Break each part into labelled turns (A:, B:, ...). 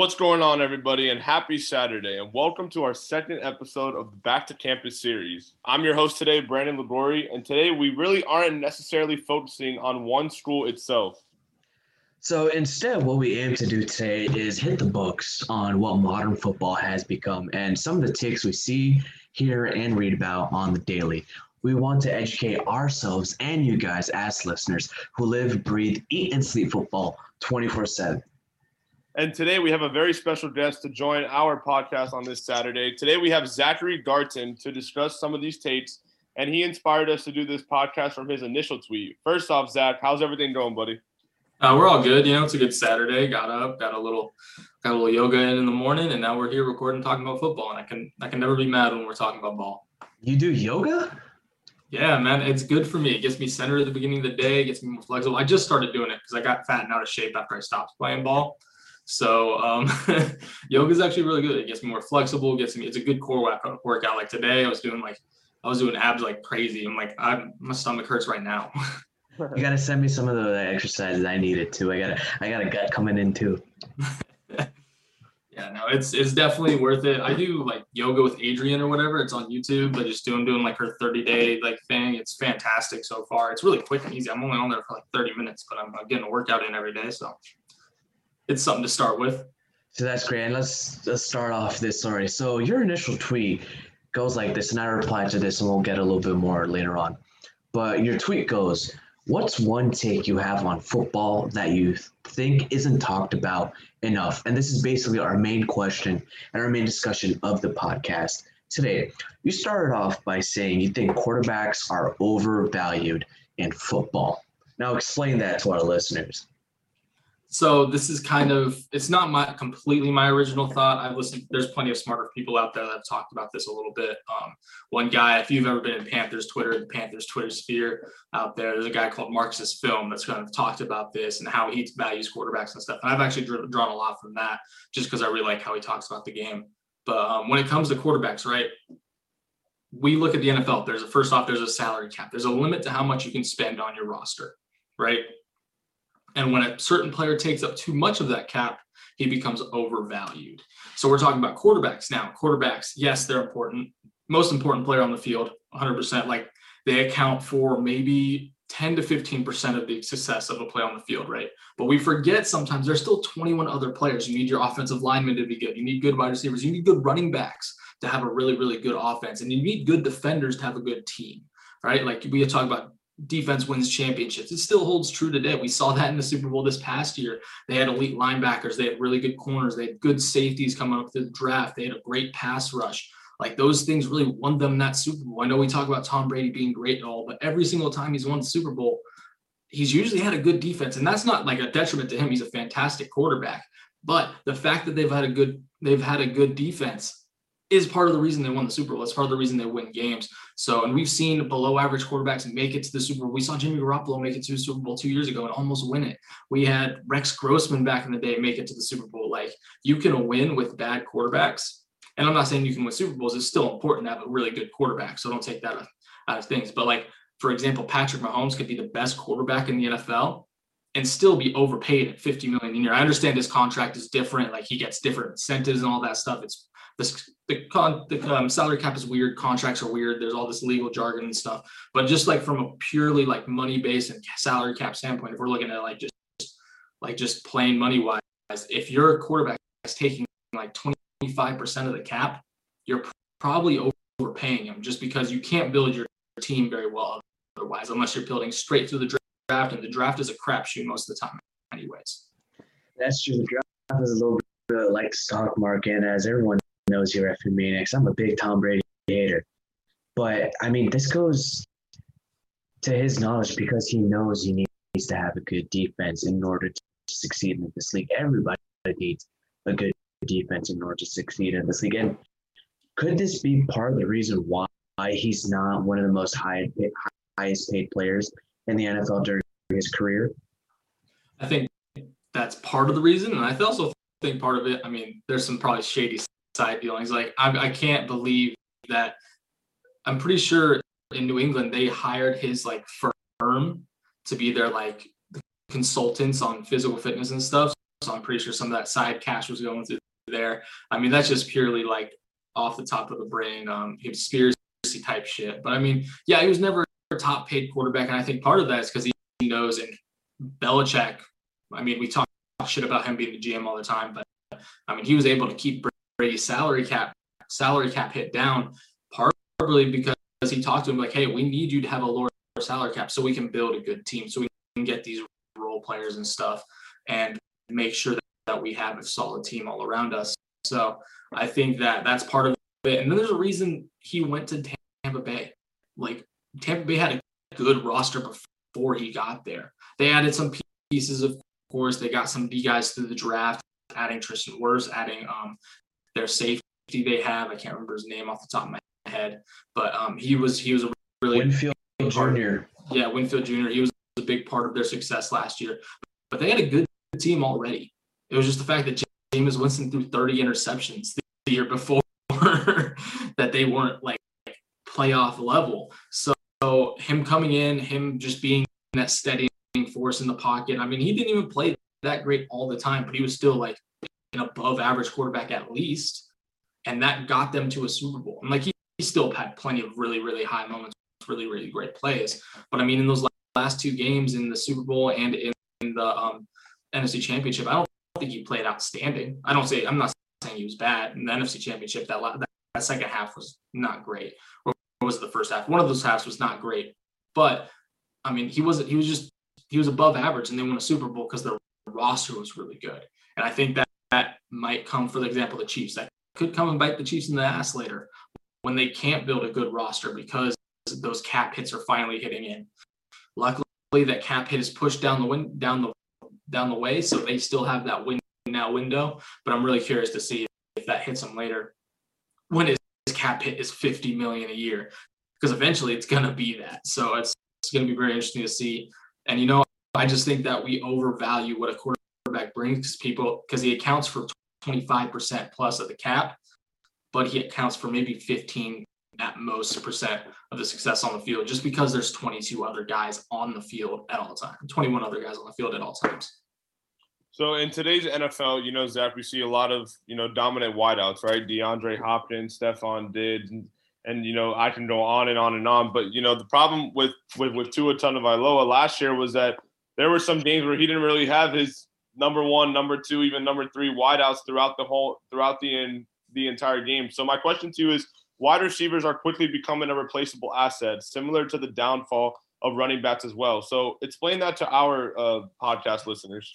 A: What's going on, everybody, and happy Saturday, and welcome to our second episode of the Back to Campus series. I'm your host today, Brandon Liguori, and today we really aren't necessarily focusing on one school itself.
B: So instead, what we aim to do today is hit the books on what modern football has become and some of the ticks we see, hear, and read about on the daily. We want to educate ourselves and you guys as listeners who live, breathe, eat, and sleep football 24 7.
A: And today we have a very special guest to join our podcast on this Saturday. Today we have Zachary Gartin to discuss some of these tapes, and he inspired us to do this podcast from his initial tweet. First off, Zach, how's everything going, buddy?
C: Uh, we're all good. You know, it's a good Saturday. Got up, got a little, got a little yoga in in the morning, and now we're here recording, talking about football. And I can, I can never be mad when we're talking about ball.
B: You do yoga?
C: Yeah, man, it's good for me. It gets me centered at the beginning of the day, It gets me more flexible. I just started doing it because I got fat and out of shape after I stopped playing ball. So um, yoga is actually really good. It gets me more flexible. Gets me. It's a good core workout. Like today, I was doing like I was doing abs like crazy. I'm like I'm, my stomach hurts right now.
B: you gotta send me some of the exercises I needed too. I got a I got a gut coming in too.
C: yeah, no, it's it's definitely worth it. I do like yoga with Adriene or whatever. It's on YouTube. I just doing doing like her 30 day like thing. It's fantastic so far. It's really quick and easy. I'm only on there for like 30 minutes, but I'm, I'm getting a workout in every day. So it's something to start with.
B: So that's great. Let's let's start off this story. So your initial tweet goes like this, and I reply to this, and we'll get a little bit more later on. But your tweet goes, "What's one take you have on football that you think isn't talked about enough?" And this is basically our main question and our main discussion of the podcast today. You started off by saying you think quarterbacks are overvalued in football. Now explain that to our listeners
C: so this is kind of it's not my completely my original thought. I've listened there's plenty of smarter people out there that have talked about this a little bit. Um, one guy if you've ever been in panthers twitter the panthers twitter sphere out there there's a guy called marxist film that's kind of talked about this and how he values quarterbacks and stuff. And i've actually drawn a lot from that just because i really like how he talks about the game. But um, when it comes to quarterbacks right we look at the nfl there's a first off there's a salary cap. There's a limit to how much you can spend on your roster right and when a certain player takes up too much of that cap, he becomes overvalued. So we're talking about quarterbacks now. Quarterbacks, yes, they're important. Most important player on the field, 100%. Like they account for maybe 10 to 15% of the success of a play on the field, right? But we forget sometimes there's still 21 other players. You need your offensive linemen to be good. You need good wide receivers. You need good running backs to have a really, really good offense. And you need good defenders to have a good team, right? Like we talk about defense wins championships. It still holds true today. We saw that in the Super Bowl this past year. They had elite linebackers, they had really good corners, they had good safeties coming up through the draft, they had a great pass rush. Like those things really won them that Super Bowl. I know we talk about Tom Brady being great and all, but every single time he's won the Super Bowl, he's usually had a good defense. And that's not like a detriment to him. He's a fantastic quarterback. But the fact that they've had a good they've had a good defense is part of the reason they won the Super Bowl. It's part of the reason they win games. So, and we've seen below average quarterbacks make it to the Super Bowl. We saw Jimmy Garoppolo make it to the Super Bowl two years ago and almost win it. We had Rex Grossman back in the day make it to the Super Bowl. Like you can win with bad quarterbacks. And I'm not saying you can win Super Bowls. It's still important to have a really good quarterback. So don't take that out of things. But like, for example, Patrick Mahomes could be the best quarterback in the NFL and still be overpaid at 50 million a year. I understand his contract is different. Like he gets different incentives and all that stuff. It's this the con the um, salary cap is weird contracts are weird there's all this legal jargon and stuff. But just like from a purely like money based and salary cap standpoint if we're looking at like just like just plain money wise if your quarterback is taking like 25% of the cap you're probably overpaying him just because you can't build your team very well otherwise unless you're building straight through the draft and the draft is a crapshoot most of the time anyways.
B: That's true the draft is a little bit like stock market as everyone knows you're PhinManiacs. I'm a big Tom Brady hater. But I mean, this goes to his knowledge because he knows he needs to have a good defense in order to succeed in this league. Everybody needs a good defense in order to succeed in this league. And could this be part of the reason why he's not one of the most high, highest paid players in the NFL during his career?
C: I think that's part of the reason. And I also think part of it, I mean, there's some probably shady side dealings. Like I, I can't believe that. I'm pretty sure in New England they hired his like firm to be their like consultants on physical fitness and stuff. So I'm pretty sure some of that side cash was going through there. I mean, that's just purely like off the top of the brain, um, conspiracy type shit. But I mean, yeah, he was never a top paid quarterback. And I think part of that is because he knows and Belichick, I mean, we talk shit about him being the GM all the time, but I mean, he was able to keep salary cap salary cap hit down partly because he talked to him like, hey, we need you to have a lower salary cap so we can build a good team, so we can get these role players and stuff, and make sure that, that we have a solid team all around us. So I think that that's part of it. And then there's a reason he went to Tampa Bay. Like Tampa Bay had a good roster before he got there. They added some pieces, of course. They got some B guys through the draft, adding Tristan Wirfs, adding um, their safety they have. I can't remember his name off the top of my head, but um, he was he was a really
B: Winfield Jr.
C: Yeah, Winfield Jr. He was a big part of their success last year, but they had a good team already. It was just the fact that Jameis Winston threw 30 interceptions the year before that they weren't like playoff level. So, so him coming in, him just being that steady force in the pocket. I mean, he didn't even play that great all the time, but he was still like an above average quarterback at least. And that got them to a Super Bowl. And like he, he still had plenty of really, really high moments, really, really great plays. But I mean, in those last two games in the Super Bowl and in, in the um, NFC Championship, I don't think he played outstanding. I don't say I'm not saying he was bad. In the NFC Championship, that that, that second half was not great. Or was it the first half? One of those halves was not great. But I mean, he wasn't. He was just he was above average, and they won a Super Bowl because their roster was really good. And I think that that might come, for example, the Chiefs. That could come and bite the Chiefs in the ass later when they can't build a good roster because those cap hits are finally hitting in. Luckily, that cap hit is pushed down the win- down the down the way, so they still have that win now window. But I'm really curious to see if that hits them later. When his cap hit is 50 million a year, because eventually it's gonna be that. So it's it's gonna be very interesting to see. And you know, I just think that we overvalue what a quarterback brings people because he accounts for 25% plus of the cap, but he accounts for maybe 15 at most percent of the success on the field just because there's 22 other guys on the field at all times, 21 other guys on the field at all times.
A: So in today's NFL, you know, Zach, we see a lot of, you know, dominant wideouts, right? DeAndre Hopkins, Stefon Diggs, and, and, you know, I can go on and on and on. But, you know, the problem with with, with Tua Tagovailoa last year was that there were some games where he didn't really have his number one, number two, even number three wideouts throughout the whole throughout the in, the entire game. So my question to you is wide receivers are quickly becoming a replaceable asset, similar to the downfall of running backs as well. So explain that to our uh, podcast listeners.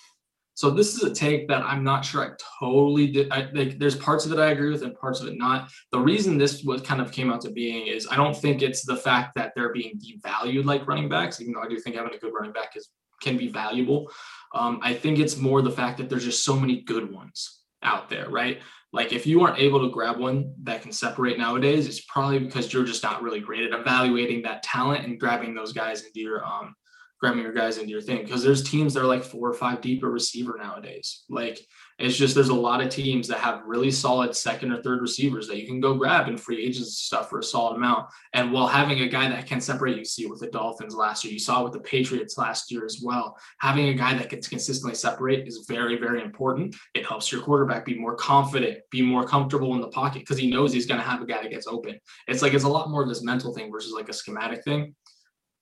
C: So this is a take that I'm not sure I totally did. I, like, there's parts of it I agree with and parts of it not. The reason this was kind of came out to being is I don't think it's the fact that they're being devalued like running backs, even though I do think having a good running back is can be valuable. Um, I think it's more the fact that there's just so many good ones out there, right? Like if you aren't able to grab one that can separate nowadays, it's probably because you're just not really great at evaluating that talent and grabbing those guys into your um grabbing your guys into your thing. Because there's teams that are like four or five deep receiver nowadays. Like it's just there's a lot of teams that have really solid second or third receivers that you can go grab in free agents stuff for a solid amount. And while having a guy that can separate, you see with the Dolphins last year, you saw with the Patriots last year as well. Having a guy that can consistently separate is very, very important. It helps your quarterback be more confident, be more comfortable in the pocket because he knows he's going to have a guy that gets open. It's like it's a lot more of this mental thing versus like a schematic thing.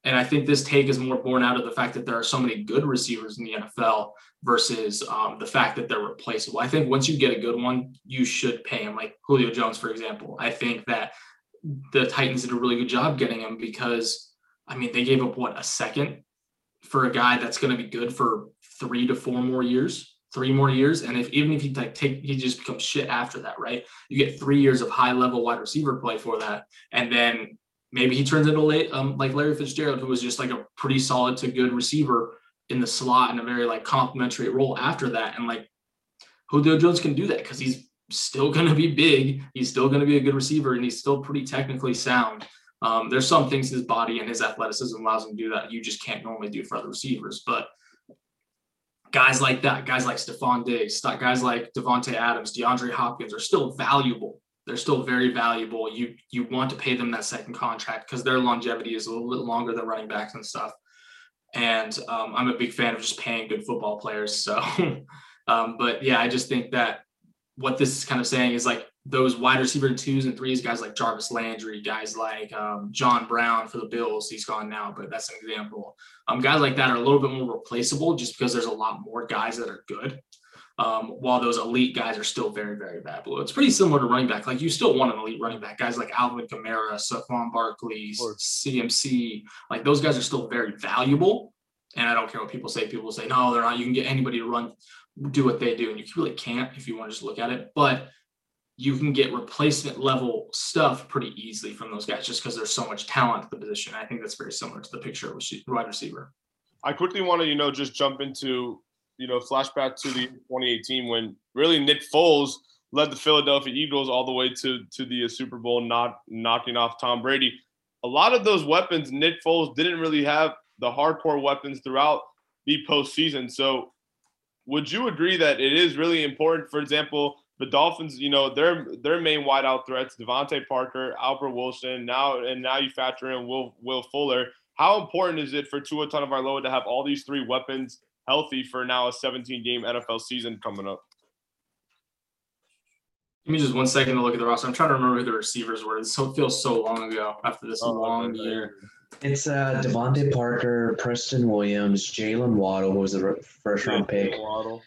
C: And I think this take is more born out of the fact that there are so many good receivers in the NFL versus um, the fact that they're replaceable. I think once you get a good one, you should pay him. Like Julio Jones, for example. I think that the Titans did a really good job getting him because, I mean, they gave up what a second for a guy that's going to be good for three to four more years, three more years. And if even if he like take, he just becomes shit after that, right? You get three years of high level wide receiver play for that, and then maybe he turns into late, um, like Larry Fitzgerald, who was just like a pretty solid to good receiver in the slot in a very like complementary role after that. And like Julio Jones can do that because he's still going to be big. He's still going to be a good receiver and he's still pretty technically sound. Um, there's some things his body and his athleticism allows him to do that you just can't normally do for other receivers. But guys like that, guys like Stefon Diggs, guys like Davante Adams, DeAndre Hopkins are still valuable they're still very valuable. You you want to pay them that second contract because their longevity is a little bit longer than running backs and stuff. And um, I'm a big fan of just paying good football players. So Um, but yeah, I just think that what this is kind of saying is like those wide receiver twos and threes, guys like Jarvis Landry, guys like um, John Brown for the Bills. He's gone now, but that's an example. Um, guys like that are a little bit more replaceable just because there's a lot more guys that are good. Um, while those elite guys are still very, very valuable. It's pretty similar to running back. Like you still want an elite running back. Guys like Alvin Kamara, Saquon Barkley, CMC, like those guys are still very valuable. And I don't care what people say. People say, no, they're not. You can get anybody to run, do what they do. And you really can't if you want to just look at it. But you can get replacement level stuff pretty easily from those guys just because there's so much talent at the position. I think that's very similar to the picture of wide receiver.
A: I quickly want to, you know, just jump into, you know, flashback to the 2018 when really Nick Foles led the Philadelphia Eagles all the way to to the uh, Super Bowl, not knocking off Tom Brady. A lot of those weapons, Nick Foles didn't really have the hardcore weapons throughout the postseason. So, would you agree that it is really important? For example, the Dolphins, you know, their their main wideout threats, DeVante Parker, Albert Wilson, now and now you factor in Will Will Fuller. How important is it for Tua Tagovailoa to have all these three weapons healthy for now a 17 game NFL season coming up?
C: Give me just one second to look at the roster. I'm trying to remember who the receivers were. It feels so long ago after this oh, long year.
B: It's uh, DeVante Parker, Preston Williams, Jaylen Waddle, who was the first round pick, Waddle.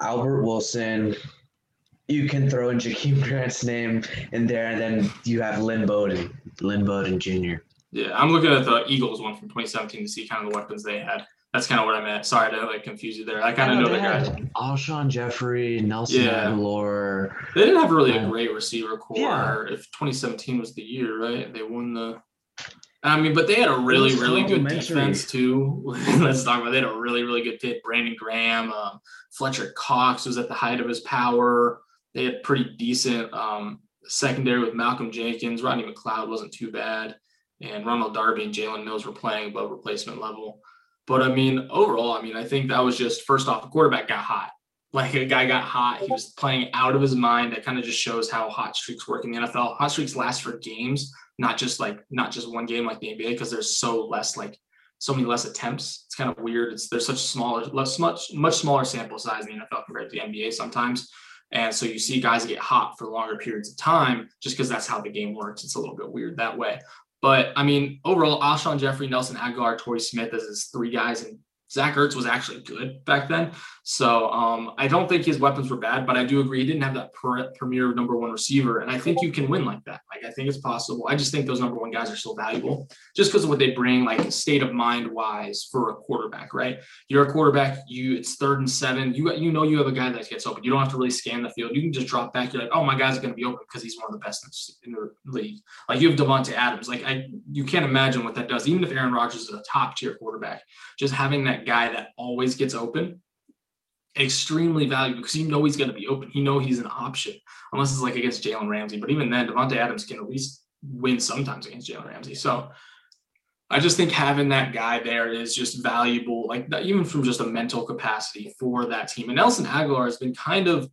B: Albert Wilson, you can throw in Jakeem Grant's name in there, and then you have Lynn Bowden, Lynn Bowden Jr.
C: Yeah, I'm looking at the Eagles one from 2017 to see kind of the weapons they had. That's kind of what I meant. Sorry to like confuse you there. I kind of know, know the guy.
B: Alshon Jeffery, Nelson yeah. Agholor.
C: They didn't have really a great receiver core. Yeah. If 2017 was the year, right? They won the. I mean, but they had a really, really good defense too. Let's talk about. They had a really, really good fit. Brandon Graham, um, Fletcher Cox was at the height of his power. They had pretty decent um, secondary with Malcolm Jenkins. Rodney McLeod wasn't too bad. And Ronald Darby and Jalen Mills were playing above replacement level. But I mean, overall, I mean, I think that was just first off, the quarterback got hot. Like a guy got hot. He was playing out of his mind. That kind of just shows how hot streaks work in the NFL. Hot streaks last for games, not just like not just one game like the NBA, because there's so less like so many less attempts. It's kind of weird. It's there's such smaller, less much much smaller sample size in the NFL compared to the NBA sometimes. And so you see guys get hot for longer periods of time just because that's how the game works. It's a little bit weird that way. But I mean, overall, Alshon Jeffery, Nelson Agholor, Torrey Smith as his three guys in Zach Ertz was actually good back then. So um, I don't think his weapons were bad, but I do agree he didn't have that per- premier number one receiver. And I think you can win like that. Like I think it's possible. I just think those number one guys are so valuable just because of what they bring, like state of mind wise for a quarterback, right? You're a quarterback, you it's third and seven. You you know you have a guy that gets open. You don't have to really scan the field. You can just drop back. You're like, oh my guy's gonna be open because he's one of the best in the league. Like you have Davante Adams. Like I you can't imagine what that does. Even if Aaron Rodgers is a top tier quarterback, just having that that guy that always gets open extremely valuable because you know he's going to be open. You know he's an option, unless it's like against Jalen Ramsey. But even then, Davante Adams can at least win sometimes against Jalen Ramsey. So I just think having that guy there is just valuable, like even from just a mental capacity for that team. And Nelson Agholor has been kind of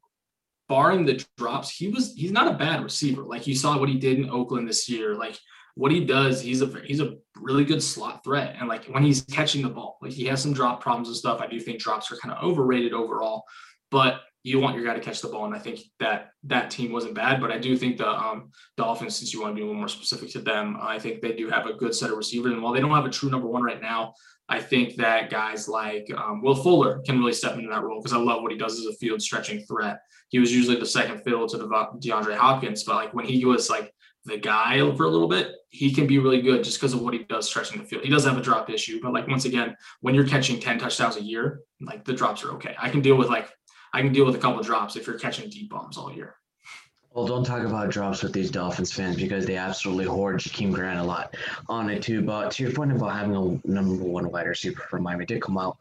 C: barring the drops. He was he's not a bad receiver. Like you saw what he did in Oakland this year. Like what he does, he's a he's a really good slot threat. And like when he's catching the ball, like he has some drop problems and stuff. I do think drops are kind of overrated overall, but you want your guy to catch the ball. And I think that that team wasn't bad, but I do think the um, Dolphins, since you want to be a little more specific to them, I think they do have a good set of receivers. And while they don't have a true number one right now, I think that guys like um, Will Fuller can really step into that role because I love what he does as a field stretching threat. He was usually the second fiddle to the DeAndre Hopkins, but like when he was like the guy for a little bit, he can be really good just because of what he does stretching the field. He does have a drop issue, but like once again, when you're catching 10 touchdowns a year, like the drops are okay. I can deal with like I can deal with a couple drops if you're catching deep bombs all year.
B: Well, don't talk about drops with these Dolphins fans because they absolutely hoard Jakeem Grant a lot on it too. But to your point about having a number one wide receiver for Miami, did come out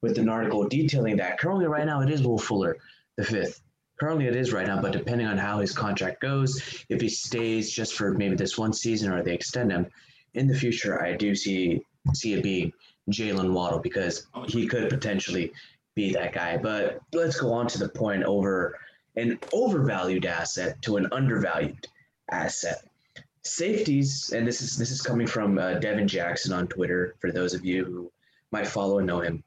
B: with an article detailing that currently right now it is Will Fuller, the fifth Currently, it is right now, but depending on how his contract goes, if he stays just for maybe this one season or they extend him, in the future, I do see see it being Jaylen Waddle because he could potentially be that guy. But let's go on to the point over an overvalued asset to an undervalued asset. Safeties, and this is this is coming from uh, Devin Jackson on Twitter. For those of you who might follow and know him,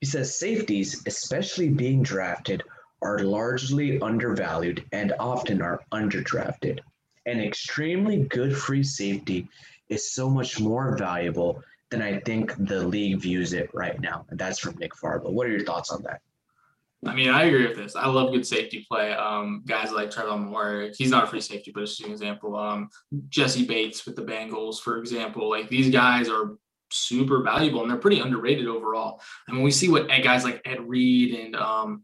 B: he says safeties, especially being drafted are largely undervalued and often are underdrafted. An extremely good free safety is so much more valuable than I think the league views it right now. And that's from Nick Farbo. What are your thoughts on that?
C: I mean, I agree with this. I love good safety play. Um, guys like Trevor Moore, he's not a free safety, but it's an example. Um, Jessie Bates with the Bengals, for example. Like these guys are super valuable and they're pretty underrated overall. I mean, we see what guys like Ed Reed and um,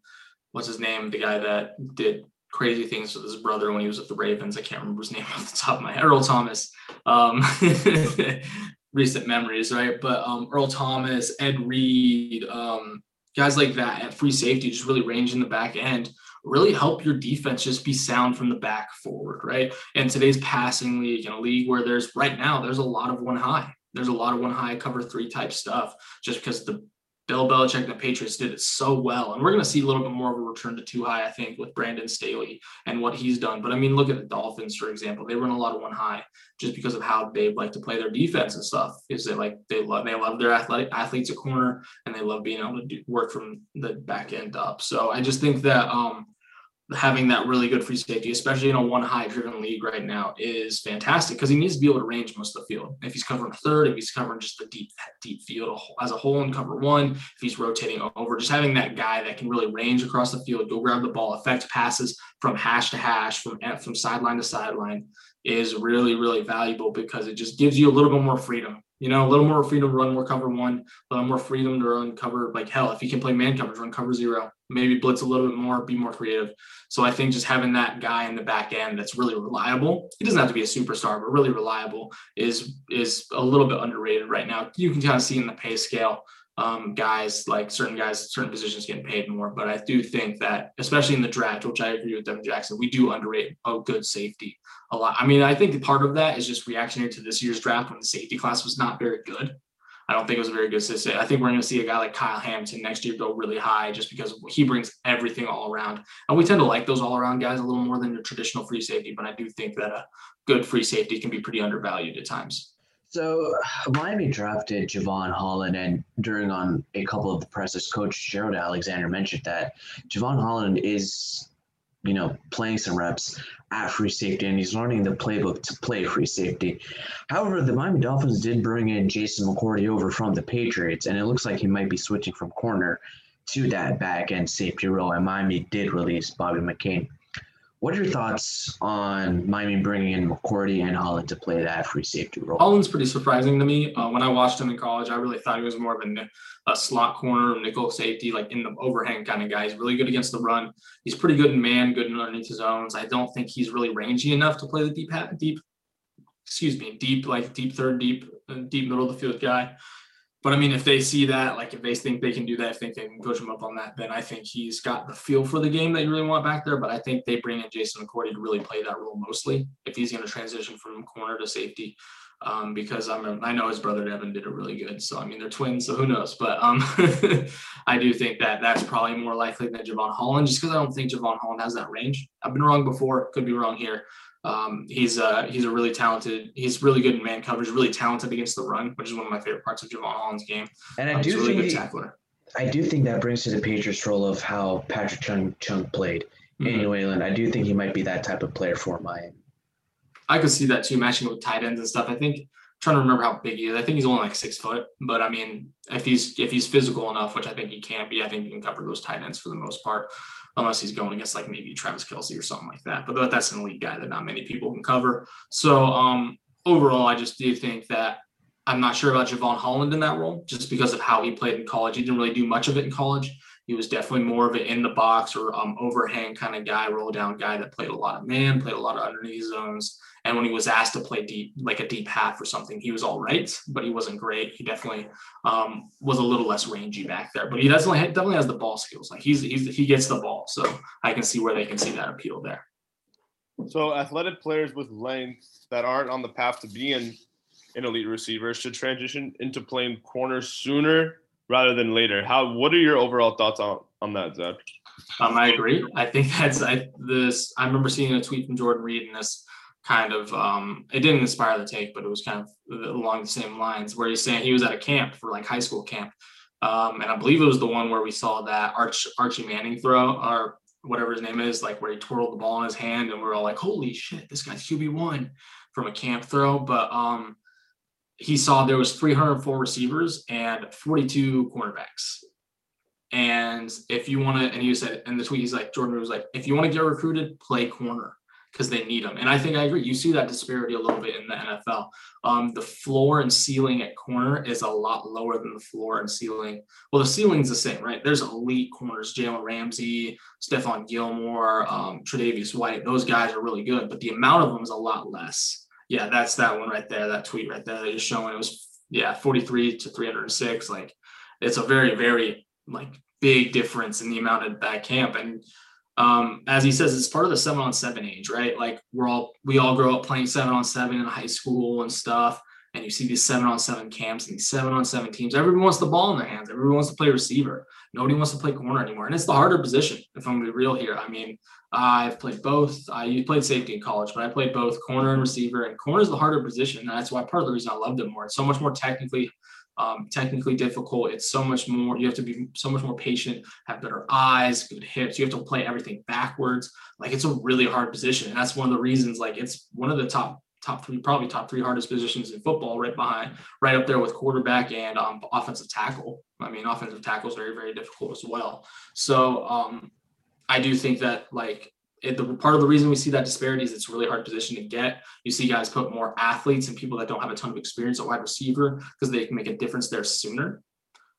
C: what's his name, the guy that did crazy things with his brother when he was with the Ravens. I can't remember his name off the top of my head. Earl Thomas. Um, recent memories, right? But um, Earl Thomas, Ed Reed, um, guys like that at free safety, just really range in the back end, really help your defense just be sound from the back forward, right? And today's passing league, in a league where there's right now, there's a lot of one high. There's a lot of one high cover three type stuff just because the Bill Belichick and the Patriots did it so well. And we're going to see a little bit more of a return to two high, I think, with Brandon Staley and what he's done. But I mean, look at the Dolphins, for example. They run a lot of one high just because of how they like to play their defense and stuff. Is they like they love they love their athletic athletes at corner and they love being able to do, work from the back end up. So I just think that um having that really good free safety, especially in a one high driven league right now, is fantastic because he needs to be able to range most of the field. If he's covering third, if he's covering just the deep deep field as a whole and cover one, if he's rotating over, just having that guy that can really range across the field, go grab the ball, affect passes from hash to hash, from eh, from sideline to sideline, is really really valuable because it just gives you a little bit more freedom you know, a little more freedom to run more cover one, a little more freedom to run cover like hell. If he can play man coverage, run cover zero, maybe blitz a little bit more, be more creative. So I think just having that guy in the back end that's really reliable, he doesn't have to be a superstar, but really reliable is is a little bit underrated right now. You can kind of see in the pay scale um, guys like certain guys, certain positions getting paid more. But I do think that, especially in the draft, which I agree with Devin Jackson, we do underrate a good safety a lot. I mean, I think part of that is just reactionary to this year's draft when the safety class was not very good. I don't think it was a very good system. I think we're going to see a guy like Kyle Hamilton next year go really high just because he brings everything all around. And we tend to like those all around guys a little more than your traditional free safety, but I do think that a good free safety can be pretty undervalued at times.
B: So Miami drafted Jevon Holland, and during on a couple of the presses, Coach Gerald Alexander mentioned that Jevon Holland is, you know, playing some reps at free safety, and he's learning the playbook to play free safety. However, the Miami Dolphins did bring in Jason McCourty over from the Patriots, and it looks like he might be switching from corner to that back end safety role. And Miami did release Bobby McCain. What are your thoughts on Miami bringing in McCourty and Holland to play that free safety role?
C: Holland's pretty surprising to me. Uh, when I watched him in college, I really thought he was more of a, a slot corner, nickel safety, like in the overhang kind of guy. He's really good against the run. He's pretty good in man, good underneath his zones. I don't think he's really rangy enough to play the deep, deep, excuse me, deep, like deep third, deep, uh, deep middle of the field guy. But I mean, if they see that, like if they think they can do that, if they think they can coach him up on that, then I think he's got the feel for the game that you really want back there. But I think they bring in Jason McCourty to really play that role mostly if he's going to transition from corner to safety. Um, because I'm I know his brother Devin did it really good. So I mean they're twins, so who knows? But um, I do think that that's probably more likely than Jevon Holland, just because I don't think Jevon Holland has that range. I've been wrong before, could be wrong here. Um, he's uh, he's a really talented. He's really good in man coverage. Really talented against the run, which is one of my favorite parts of Jevon Holland's game.
B: And I
C: um,
B: do
C: really
B: think
C: good tackler.
B: I do think that brings to the Patriots role of how Patrick Chung Chung played mm-hmm. in New England. I do think he might be that type of player for Miami.
C: I could see that too, matching with tight ends and stuff. I think I'm trying to remember how big he is. I think he's only like six foot, but I mean, if he's if he's physical enough, which I think he can be, I think he can cover those tight ends for the most part unless he's going against like maybe Travis Kelce or something like that. But that's an elite guy that not many people can cover. So um, overall, I just do think that I'm not sure about Jevon Holland in that role just because of how he played in college. He didn't really do much of it in college. He was definitely more of an in the box or um, overhang kind of guy, roll down guy that played a lot of man, played a lot of underneath zones. And when he was asked to play deep, like a deep half or something, he was all right, but he wasn't great. He definitely um, was a little less rangy back there, but he definitely definitely has the ball skills. Like he's, he's he gets the ball, so I can see where they can see that appeal there.
A: So athletic players with length that aren't on the path to being an elite receiver should transition into playing corner sooner rather than later. How? What are your overall thoughts on on that, Zach?
C: Um, I agree. I think that's I this. I remember seeing a tweet from Jordan Reed in this kind of um, it didn't inspire the take, but it was kind of along the same lines where he's saying he was at a camp for like high school camp. Um, and I believe it was the one where we saw that Arch, Archie Manning throw or whatever his name is, like where he twirled the ball in his hand, and we are all like, "Holy shit, this guy's QB one from a camp throw." But um, he saw there was 304 receivers and 42 cornerbacks. And if you want to, and he said in the tweet, he's like, Jordan was like, if you want to get recruited, play corner because they need them. And I think I agree. You see that disparity a little bit in the NFL. Um, the floor and ceiling at corner is a lot lower than the floor and ceiling. Well, the ceiling's the same, right? There's elite corners, Jalen Ramsey, Stephon Gilmore, um, Tre'Davious White. Those guys are really good, but the amount of them is a lot less. Yeah, that's that one right there. That tweet right there that you're showing. It was yeah, 43 to 306. Like it's a very, very like big difference in the amount of that camp. And um, as he says, it's part of the seven on seven age, right? Like we're all we all grow up playing seven on seven in high school and stuff. And you see these seven on seven camps and these seven on seven teams. Everyone wants the ball in their hands. Everyone wants to play receiver. Nobody wants to play corner anymore. And it's the harder position, if I'm gonna be real here. I mean, I've played both. I played safety in college, but I played both corner and receiver. And corner is the harder position. And that's why part of the reason I loved it more. It's so much more technically um, technically difficult. It's so much more, you have to be so much more patient, have better eyes, good hips. You have to play everything backwards. Like it's a really hard position. And that's one of the reasons, like it's one of the top, top three, probably top three hardest positions in football, right behind, right up there with quarterback and um, offensive tackle. I mean, offensive tackle is very, very difficult as well. So um, I do think that like it, the part of the reason we see that disparity is it's a really hard position to get. You see guys put more athletes and people that don't have a ton of experience at wide receiver because they can make a difference there sooner.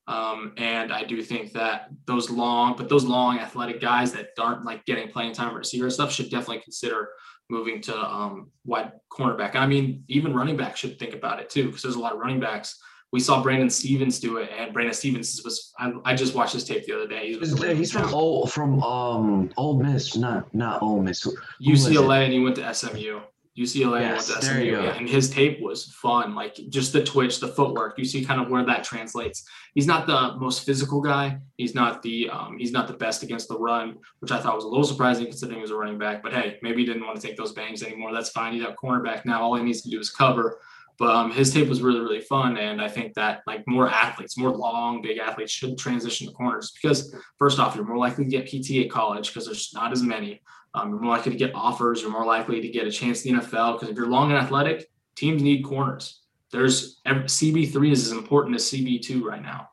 C: Um, and I do think that those long, but those long athletic guys that aren't like getting playing time at receiver stuff should definitely consider moving to um, wide cornerback. I mean, even running back should think about it too, because there's a lot of running backs we saw Brandon Stephens do it, and Brandon Stephens was. I, I just watched his tape the other day.
B: He was he's from old from um Ole Miss, not not Ole Miss. Who
C: UCLA, and he went to SMU. UCLA yes, went to SMU, yeah, and his tape was fun. Like just the twitch, the footwork. You see kind of where that translates. He's not the most physical guy. He's not the um, he's not the best against the run, which I thought was a little surprising considering he was a running back. But hey, maybe he didn't want to take those bangs anymore. That's fine. He's a cornerback now. All he needs to do is cover. But um, his tape was really, really fun. And I think that like more athletes, more long, big athletes should transition to corners because first off, you're more likely to get PT at college because there's not as many. Um, you're more likely to get offers. You're more likely to get a chance in the NFL because if you're long and athletic, teams need corners. There's CB3 is as important as CB2 right now.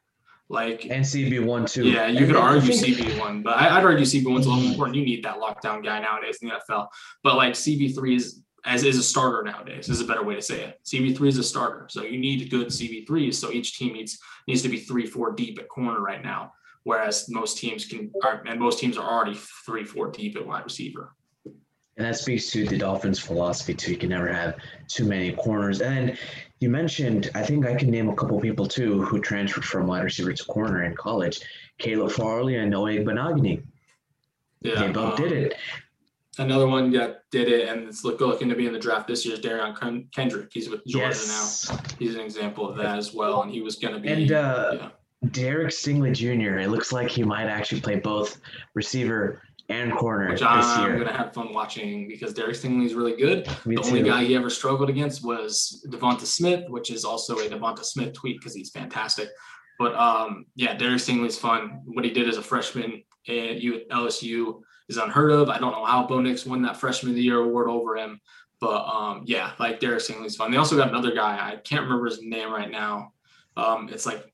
C: Like
B: and CB1 too.
C: Yeah, you could argue CB1, but I, would argue CB1's a little more important. You need that lockdown guy nowadays in the NFL. But like CB3 is as is a starter nowadays is a better way to say it. CB3 is a starter. So you need good CB3s. So each team needs needs to be three, four deep at corner right now. Whereas most teams can are and most teams are already three, four deep at wide receiver.
B: And that speaks to the Dolphins' philosophy too. You can never have too many corners. And you mentioned, I think I can name a couple people too who transferred from wide receiver to corner in college. Caleb Farley and Noah Igbinoghene. Yeah, they both um, did it.
C: Another one that did it and it's look, looking to be in the draft this year is Derion Kendrick. He's with Georgia yes. now. He's an example of that as well. And he was going to be.
B: And uh, yeah. Derek Stingley Jr., it looks like he might actually play both receiver and corner Which
C: I'm going to have fun watching because Derek Stingley is really good. Me the too. only guy he ever struggled against was Devonta Smith, which is also a Devonta Smith tweet because he's fantastic. But um, yeah, Derek Stingley's fun. What he did as a freshman at LSU is unheard of. I don't know how Bo Nix won that freshman of the year award over him. But um, yeah, like Derek Stingley's fun. They also got another guy. I can't remember his name right now. Um, it's like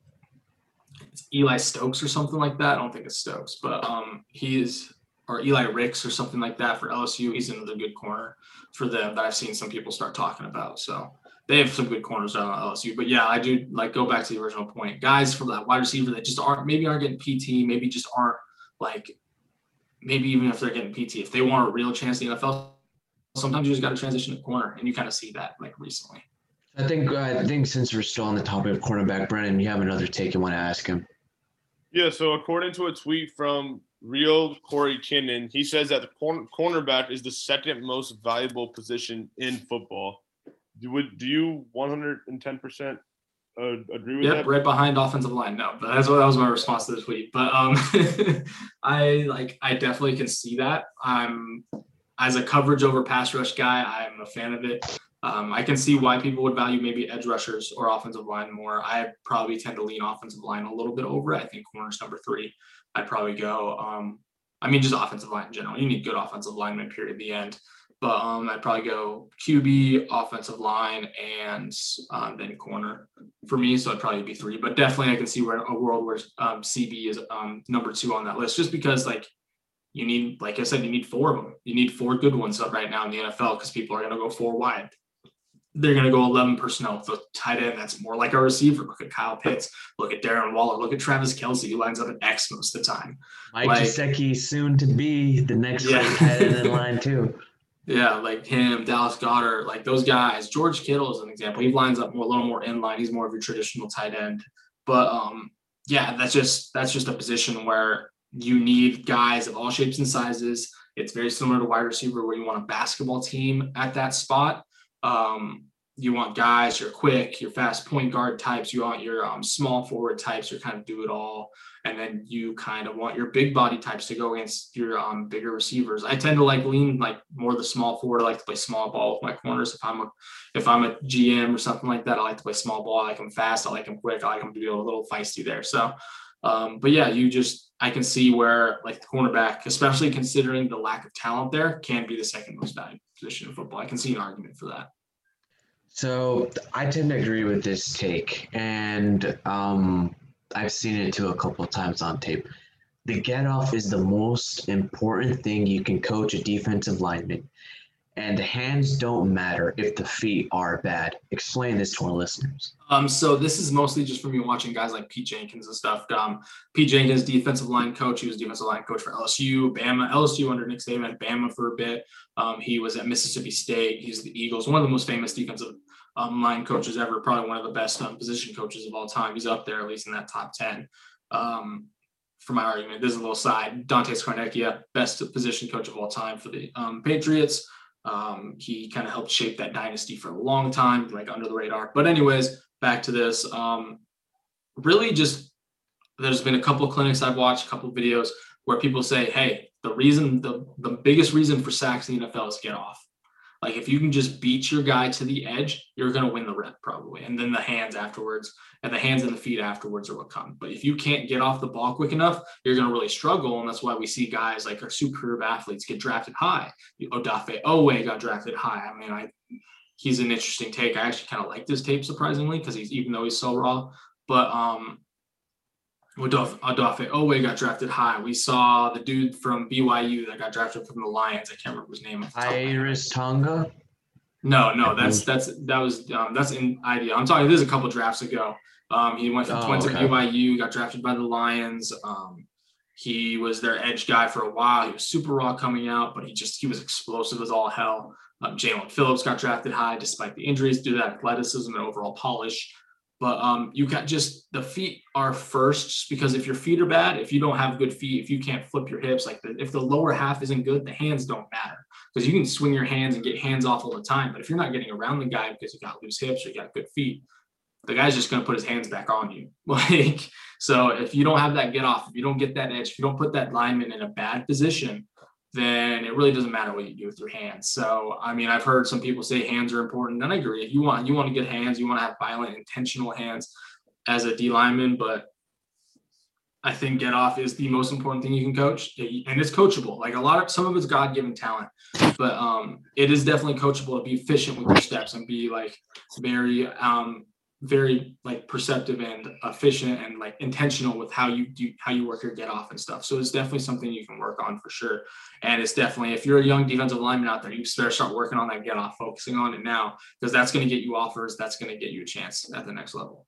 C: it's Eli Stokes or something like that. I don't think it's Stokes, but um, he's or Eli Ricks or something like that for LSU. He's another good corner for them that I've seen some people start talking about. So they have some good corners on LSU. But yeah, I do like go back to the original point. Guys for that wide receiver that just aren't maybe aren't getting PT, maybe just aren't like maybe even if they're getting PT, if they want a real chance in the NFL, sometimes you just got to transition to corner, and you kind of see that like recently.
B: I think I think since we're still on the topic of cornerback, Brennan, you have another take you want to ask him.
A: Yeah. So according to a tweet from Real Corey Kinnan, he says that the corner, cornerback is the second most valuable position in football. Do, would, do you 110 percent uh, agree with
C: yep,
A: that?
C: right behind offensive line. No, but that's what that was my response to the tweet. But um, I like I definitely can see that. I'm as a coverage over pass rush guy. I'm a fan of it. Um, I can see why people would value maybe edge rushers or offensive line more. I probably tend to lean offensive line a little bit over. I think corners number three. I'd probably go. Um, I mean, just offensive line in general. You need good offensive linemen, period, at the end. But um, I'd probably go QB, offensive line, and um, then corner for me. So I'd probably be three. But definitely, I can see where a world where um, CB is um, number two on that list, just because like you need, like I said, you need four of them. You need four good ones up right now in the NFL because people are going to go four wide they're going to go 11 personnel with a tight end that's more like a receiver. Look at Kyle Pitts. Look at Darren Waller. Look at Travis Kelce, who lines up at X most of the time.
B: Mike like, Gesicki soon to be the next yeah. tight end in line too.
C: Yeah, like him, Dallas Goedert, like those guys. George Kittle is an example. He lines up more, a little more in line. He's more of your traditional tight end. But um, yeah, that's just that's just a position where you need guys of all shapes and sizes. It's very similar to wide receiver, where you want a basketball team at that spot um, you want guys, you're quick, you're fast point guard types, you want your um, small forward types, you kind of do it all. And then you kind of want your big body types to go against your um, bigger receivers. I tend to like lean like more the small forward. I like to play small ball with my corners. If I'm a if I'm a GM or something like that, I like to play small ball. I like them fast. I like them quick. I like them to be a little feisty there. So, um, but yeah, you just I can see where like the cornerback, especially considering the lack of talent there, can be the second most valuable position in football. I can see an argument for that.
B: So I tend to agree with this take, and um, I've seen it too a couple of times on tape. The get off is the most important thing you can coach a defensive lineman, and the hands don't matter if the feet are bad. Explain this to our listeners.
C: Um, so this is mostly just from me watching guys like Pete Jenkins and stuff. Um, Pete Jenkins, defensive line coach. He was defensive line coach for LSU, Bama, LSU under Nick Saban, Bama for a bit. Um, he was at Mississippi State. He's the Eagles, one of the most famous defensive um, line coaches ever. Probably one of the best um, position coaches of all time. He's up there at least in that top ten. Um, for my argument, this is a little side. Dante Scarnecchia, best position coach of all time for the um, Patriots. Um, he kind of helped shape that dynasty for a long time, like under the radar. But anyways, back to this. Um, really, just there's been a couple clinics I've watched, a couple videos where people say, "Hey, the reason, the the biggest reason for sacks in the NFL is get off." Like if you can just beat your guy to the edge, you're going to win the rep probably. And then the hands afterwards and the hands and the feet afterwards are what come. But if you can't get off the ball quick enough, you're going to really struggle. And that's why we see guys like our superb athletes get drafted high. Odafe Oweh got drafted high. I mean, I he's an interesting take. I actually kind of like this tape surprisingly because he's even though he's so raw. But um Odafe Oweh got drafted high. We saw the dude from BYU that got drafted from the Lions. I can't remember his name.
B: Khyiris Tonga.
C: No, no, that's that's that was um, that's in idea. I'm talking. This is a couple drafts ago. Um, he went from oh, went okay. to BYU, got drafted by the Lions. Um, he was their edge guy for a while. He was super raw coming out, but he just he was explosive as all hell. Um, Jaelan Phillips got drafted high despite the injuries, due to athleticism and overall polish. But um, you got just the feet are first because if your feet are bad, if you don't have good feet, if you can't flip your hips, like the, if the lower half isn't good, the hands don't matter because you can swing your hands and get hands off all the time. But if you're not getting around the guy because you got loose hips or you got good feet, the guy's just going to put his hands back on you. Like, so if you don't have that get off, if you don't get that edge, if you don't put that lineman in a bad position, then it really doesn't matter what you do with your hands. So, I mean, I've heard some people say hands are important, and I agree. If you want, you want to get hands, you want to have violent, intentional hands as a D lineman, but I think get off is the most important thing you can coach, and it's coachable. Like a lot of some of it's God given talent, but um, it is definitely coachable to be efficient with your steps and be like very um, very like perceptive and efficient and like intentional with how you do how you work your get off and stuff. So it's definitely something you can work on for sure. And it's definitely if you're a young defensive lineman out there, you better start working on that get off, focusing on it now because that's going to get you offers. That's going to get you a chance at the next level.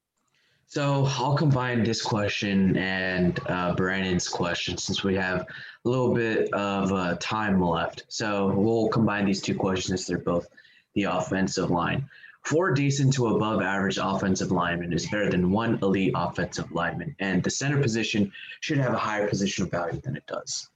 B: So I'll combine this question and uh, Brandon's question since we have a little bit of uh, time left. So we'll combine these two questions. They're both the offensive line. Four decent to above average offensive linemen is better than one elite offensive lineman, and the center position should have a higher positional value than it does.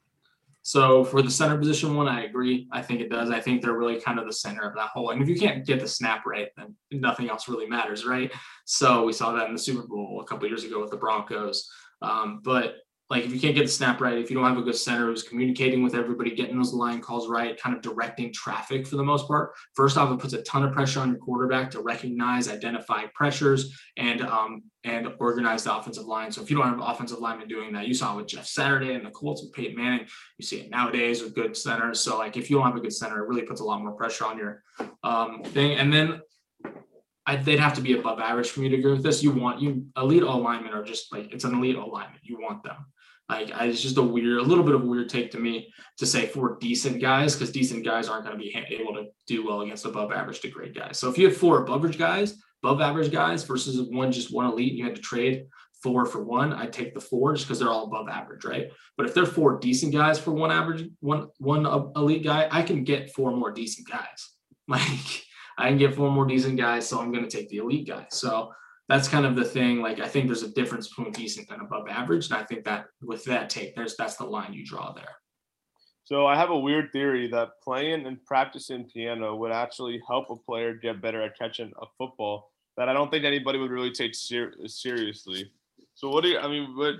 C: So for the center position one, I agree. I think it does. I think they're really kind of the center of that whole. And if you can't get the snap right, then nothing else really matters, right? So we saw that in the Super Bowl a couple years ago with the Broncos. Um, but like if you can't get the snap right, if you don't have a good center who's communicating with everybody, getting those line calls right, kind of directing traffic for the most part. First off, it puts a ton of pressure on your quarterback to recognize, identify pressures, and um, and organize the offensive line. So if you don't have offensive linemen doing that, you saw it with Jeff Saturday and the Colts with Peyton Manning. You see it nowadays with good centers. So like if you don't have a good center, it really puts a lot more pressure on your um, thing. And then I, they'd have to be above average for me to agree with this. You want you elite alignment are just like it's an elite alignment. You want them. Like I, it's just a weird, a little bit of a weird take to me to say four decent guys because decent guys aren't going to be able to do well against above average to great guys. So if you have four above average guys, above average guys versus one just one elite, and you had to trade four for one, I'd take the four just because they're all above average, right? But if they're four decent guys for one average, one one elite guy, I can get four more decent guys. Like I can get four more decent guys, so I'm going to take the elite guy. So that's kind of the thing. Like I think there's a difference between decent and above average, and I think that with that take, there's that's the line you draw there.
A: So I have a weird theory that playing and practicing piano would actually help a player get better at catching a football that I don't think anybody would really take ser- seriously. So what do you? I mean, what?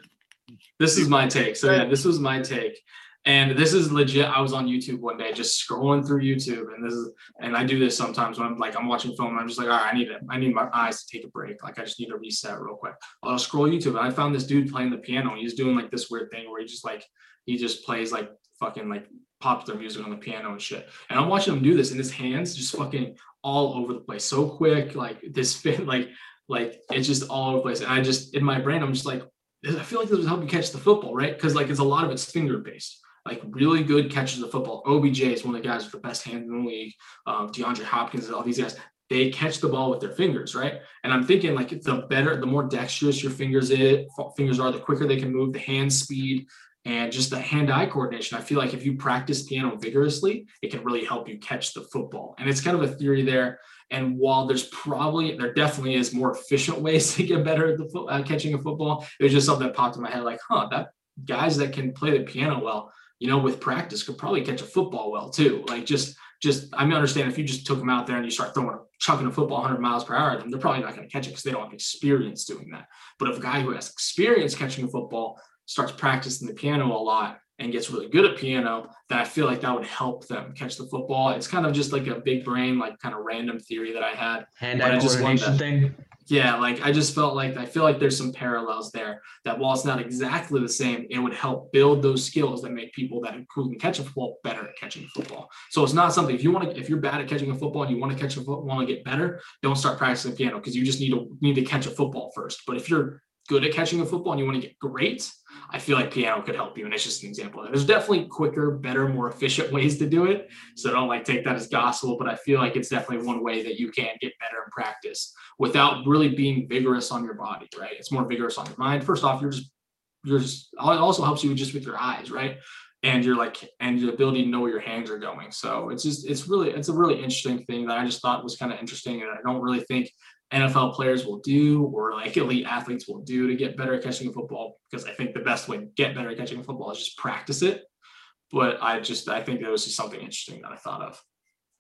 C: This is my take. So yeah, this was my take. And this is legit. I was on YouTube one day, just scrolling through YouTube, and this is, and I do this sometimes when I'm like I'm watching film, and I'm just like, all right, I need it. I need my eyes to take a break. Like I just need to reset real quick. I'll scroll YouTube, and I found this dude playing the piano. And he's doing like this weird thing where he just like he just plays like fucking like popular music on the piano and shit. And I'm watching him do this, and his hands just fucking all over the place, so quick. Like this fit, like like it's just all over the place. And I just in my brain, I'm just like, I feel like this would help you catch the football, right? Because like it's a lot of it's finger based like really good catches of football. OBJ is one of the guys with the best hands in the league. Um, DeAndre Hopkins, all these guys, they catch the ball with their fingers, right? And I'm thinking like the better, the more dexterous your fingers it fingers are, the quicker they can move, the hand speed, and just the hand-eye coordination. I feel like if you practice piano vigorously, it can really help you catch the football. And it's kind of a theory there. And while there's probably, there definitely is more efficient ways to get better at the fo- uh, catching a football, it was just something that popped in my head, like, huh, that guys that can play the piano well you know, with practice could probably catch a football well too. Like just, just, I mean, understand if you just took them out there and you start throwing, chucking a football 100 miles per hour at them, they're probably not going to catch it because they don't have experience doing that. But if a guy who has experience catching a football starts practicing the piano a lot and gets really good at piano, then I feel like that would help them catch the football. It's kind of just like a big brain, like kind of random theory that I had.
B: Hand-eye coordination thing
C: yeah, like I just felt like I feel like there's some parallels there that while it's not exactly the same, it would help build those skills that make people that who can catch a football better at catching football. So it's not something if you want to if you're bad at catching a football and you want to catch a football, want to get better, don't start practicing piano because you just need to need to catch a football first. But if you're good at catching a football and you want to get great, I feel like piano could help you. And it's just an example. There's definitely quicker, better, more efficient ways to do it. So don't like take that as gospel, but I feel like it's definitely one way that you can get better in practice without really being vigorous on your body, right? It's more vigorous on your mind. First off, you're just you're just it also helps you just with your eyes, right? And you're like and your ability to know where your hands are going. So it's just it's really it's a really interesting thing that I just thought was kind of interesting. And I don't really think NFL players will do or like elite athletes will do to get better at catching a football because I think the best way to get better at catching a football is just practice it. But I just I think that was just something interesting that I thought of.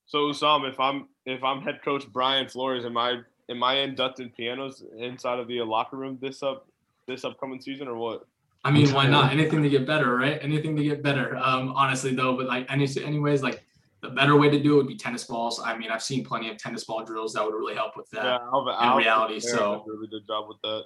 A: So Sam, if I'm if I'm head coach Brian Flores, am I am I inducting pianos inside of the locker room this up this upcoming season or what?
C: I mean, why not? Anything to get better, right? Anything to get better. Um, honestly though, but like any anyways, like the better way to do it would be tennis balls. I mean, I've seen plenty of tennis ball drills that would really help with that yeah, Alvin, in reality. So
A: really good job with that.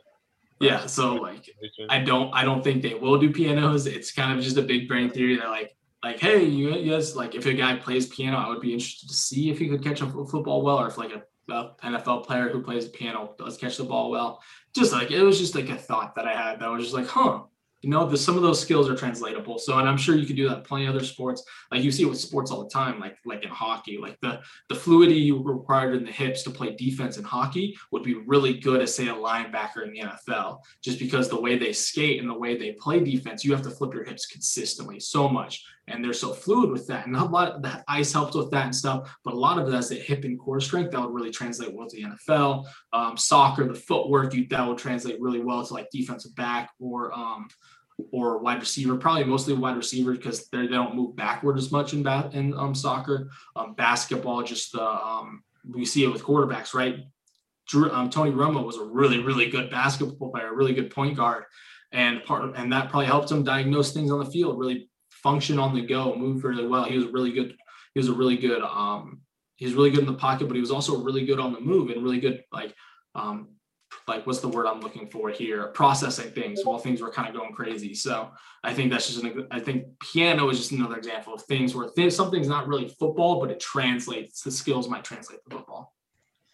C: Yeah, so like I don't I don't think they will do pianos. It's kind of just a big brain theory that like like hey you yes like if a guy plays piano I would be interested to see if he could catch a football well or if like a, a NFL player who plays piano does catch the ball well. Just like it was just like a thought that I had that was just like huh you know, the, some of those skills are translatable. So, and I'm sure you could do that plenty of other sports. Like you see it with sports all the time, like like in hockey, like the the fluidity you required in the hips to play defense in hockey would be really good as say a linebacker in the NFL, just because the way they skate and the way they play defense, you have to flip your hips consistently so much and they're so fluid with that. And a lot of the ice helps with that and stuff, but a lot of it has the hip and core strength that would really translate well to the NFL. Um, soccer, the footwork, you, that would translate really well to like defensive back or um, or wide receiver. Probably mostly wide receiver because they don't move backward as much in ba- in um, soccer. Um, basketball, just the um, we see it with quarterbacks, right? Drew, um, Tony Romo was a really, really good basketball player, a really good point guard and part and that probably helped him diagnose things on the field, really function on the go, move really well. He was really good. He was a really good. Um, he was really good in the pocket, but he was also really good on the move and really good like um, like what's the word I'm looking for here? Processing things while things were kind of going crazy. So I think that's just an. I think piano is just another example of things where th- something's not really football, but it translates. The skills might translate to football.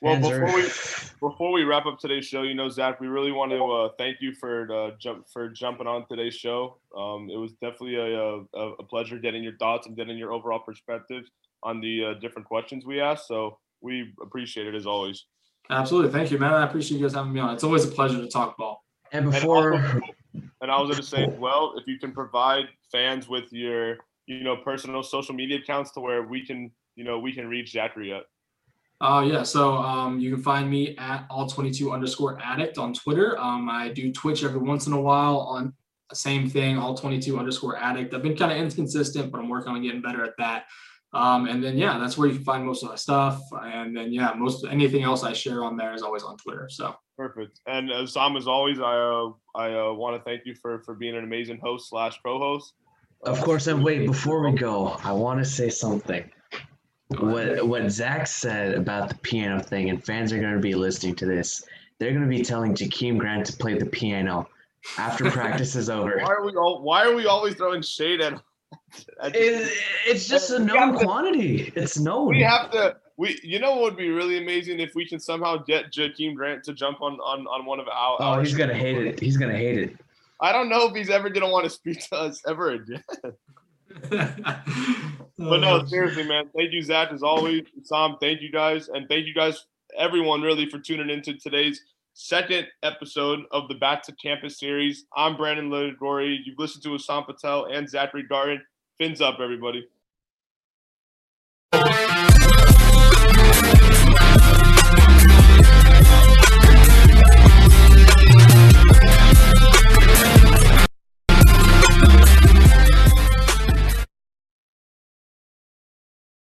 A: Well, before we before we wrap up today's show, you know, Zach, we really want to uh, thank you for uh, jump for jumping on today's show. Um, it was definitely a, a, a pleasure getting your thoughts and getting your overall perspective on the uh, different questions we asked. So we appreciate it as always.
C: Absolutely, thank you, man. I appreciate you guys having me on. It's always a pleasure to talk ball.
B: And before,
A: and, also, and I was going to say, well, if you can provide fans with your, you know, personal social media accounts to where we can, you know, we can reach Zachary at.
C: Uh, yeah, so um, you can find me at all22 underscore addict on Twitter. Um, I do Twitch every once in a while on same thing, all22 underscore addict. I've been kind of inconsistent, but I'm working on getting better at that. Um, and then yeah, that's where you can find most of my stuff. And then yeah, most anything else I share on there is always on Twitter. So
A: perfect. And uh, Sam, as always, I uh, I uh, want to thank you for for being an amazing host slash co-host.
B: Of course, and wait before we go, I want to say something. What what Zach said about the piano thing, and fans are going to be listening to this. They're going to be telling Jakeem Grant to play the piano after practice is over.
A: Why are we all? Why are we always throwing shade at?
B: it, it's just a known quantity. It's known.
A: We have to. We, you know, what would be really amazing if we can somehow get Jakeem Grant to jump on on on one of our.
B: Oh, he's gonna hate it. He's gonna hate it.
A: I don't know if he's ever gonna want to speak to us ever again. but no, oh. seriously, man. Thank you, Zach, as always. Sam, thank you guys, and thank you guys, everyone, really, for tuning into today's second episode of the Back to Campus series. I'm Brandon Liguori. You've listened to Hussam Patel and Zachary Gartin. Fins up, everybody.